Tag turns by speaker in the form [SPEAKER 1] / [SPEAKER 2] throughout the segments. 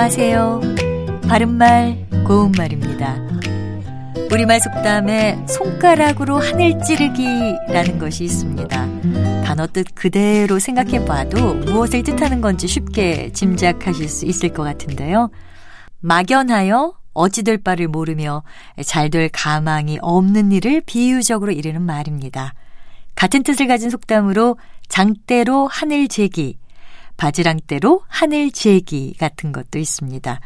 [SPEAKER 1] 안녕하세요. 바른말, 고운말입니다. 우리말 속담에 손가락으로 하늘 찌르기라는 것이 있습니다. 단어 뜻 그대로 생각해 봐도 무엇을 뜻하는 건지 쉽게 짐작하실 수 있을 것 같은데요. 막연하여 어찌될 바를 모르며 잘 될 가망이 없는 일을 비유적으로 이르는 말입니다. 같은 뜻을 가진 속담으로 장대로 하늘 제기, 바지랑대로 하늘 제기 같은 것도 있습니다.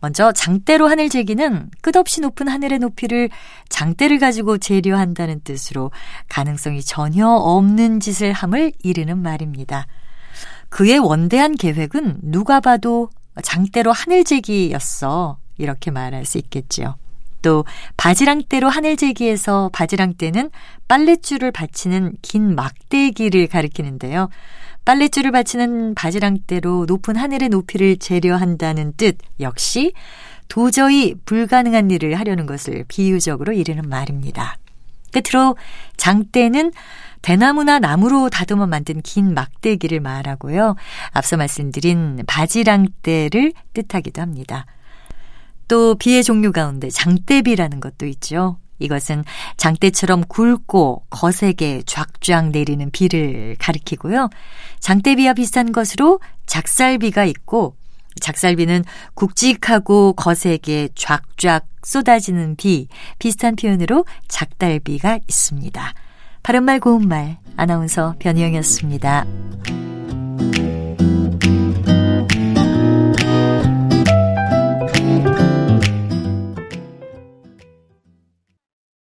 [SPEAKER 1] 먼저 장대로 하늘 제기는 끝없이 높은 하늘의 높이를 장대를 가지고 재려한다는 뜻으로 가능성이 전혀 없는 짓을 함을 이르는 말입니다. 그의 원대한 계획은 누가 봐도 장대로 하늘 제기였어. 이렇게 말할 수 있겠지요. 또 바지랑대로 하늘제기에서 바지랑대는 빨랫줄을 받치는 긴 막대기를 가리키는데요. 빨랫줄을 받치는 바지랑대로 높은 하늘의 높이를 재려한다는 뜻 역시 도저히 불가능한 일을 하려는 것을 비유적으로 이르는 말입니다. 끝으로 장대는 대나무나 나무로 다듬어 만든 긴 막대기를 말하고요. 앞서 말씀드린 바지랑대를 뜻하기도 합니다. 또 비의 종류 가운데 장대비라는 것도 있죠. 이것은 장대처럼 굵고 거세게 쫙쫙 내리는 비를 가리키고요. 장대비와 비슷한 것으로 작살비가 있고 작살비는 굵직하고 거세게 쫙쫙 쏟아지는 비, 비슷한 표현으로 작달비가 있습니다. 바른말 고운말 아나운서 변희영이었습니다.